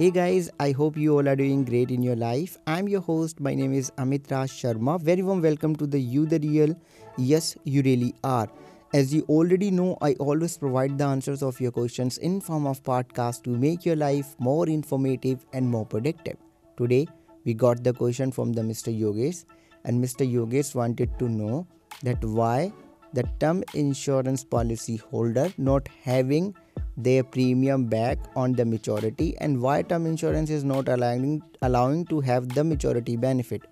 Hey guys, I hope you all are doing great in your life. I'm your host. My name is Amit Raj Sharma. Very warm welcome to the You the Real. Yes, you really are. As you already know, I always provide the answers of your questions in form of podcast to make your life more informative and more productive. Today, we got the question from the Mr. Yogesh and Mr. Yogesh wanted to know that why the term insurance policy holder not having their premium back on the maturity and why term insurance is not allowing allowing to have the maturity benefit.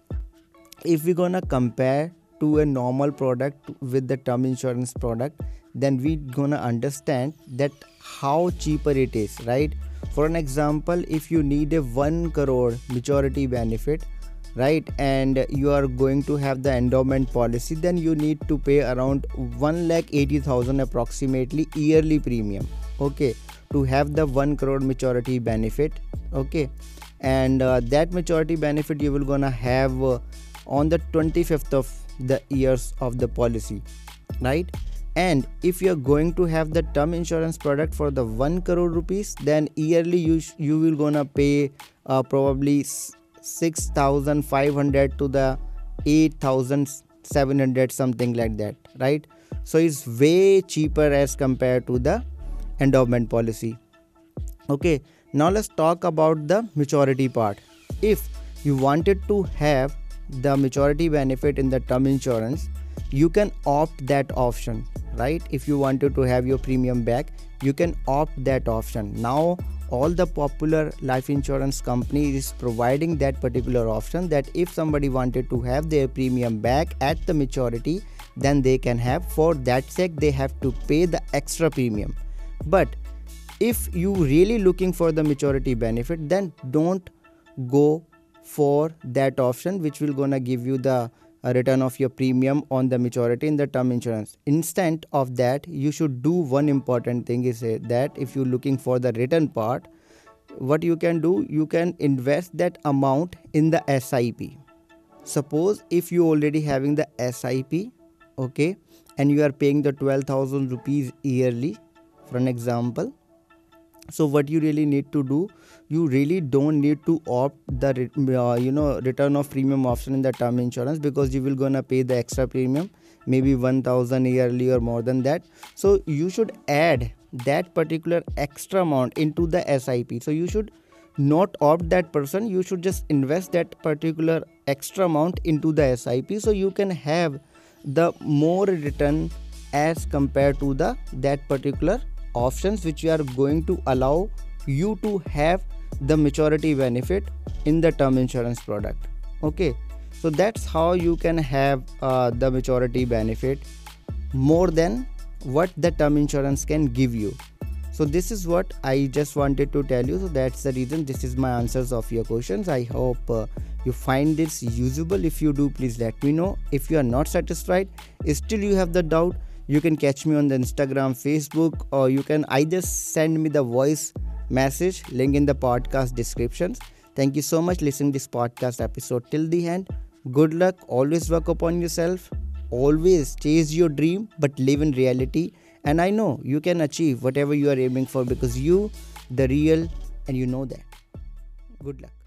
If we're gonna compare to a normal product with the term insurance product then we're gonna understand that how cheaper it is right? For an example if you need a 1 crore maturity benefit right and you are going to have the endowment policy then you need to pay around 1 lakh 80000 approximately yearly premium okay to have the 1 crore maturity benefit okay and uh, that maturity benefit you will gonna have uh, on the 25th of the years of the policy right? And if you're going to have the term insurance product for the 1 crore rupees then yearly you sh- you will gonna pay uh, probably 6500 to the 8700 something like that right? So it's way cheaper as compared to the endowment policy. Okay now let's talk about the maturity part. If you wanted to have the maturity benefit in the term insurance you can opt that option right? If you wanted to have your premium back you can opt that option. Now all the popular life insurance company is providing that particular option that if somebody wanted to have their premium back at the maturity then they can have for that sake they have to pay the extra premium but if you really looking for the maturity benefit then don't go for that option which will gonna give you the uh, return of your premium on the maturity in the term insurance. Instead of that you should do one important thing is uh, that if you're looking for the return part what you can do you can invest that amount in the SIP suppose if you already having the SIP okay and you are paying the 12000 rupees yearly for an example. So what you really need to do you really don't need to opt the uh, you know return of premium option in the term insurance because you will gonna pay the extra premium maybe 1000 yearly or more than that. So you should add that particular extra amount into the SIP so you should not opt that person you should just invest that particular extra amount into the SIP so you can have the more return as compared to the that particular options which are going to allow you to have the maturity benefit in the term insurance product. Okay? So that's how you can have uh, the maturity benefit more than what the term insurance can give you. So this is what i just wanted to tell you. So that's the reason this is my answers of your questions. I hope uh, you find this usable. If you do please let me know. If you are not satisfied still you have the doubt you can catch me on the instagram facebook or you can either send me the voice message link in the podcast descriptions. Thank you so much listening this podcast episode till the end. Good luck. Always work upon yourself. Always chase your dream but live in reality. And i know you can achieve whatever you are aiming for because you the real and you know that. Good luck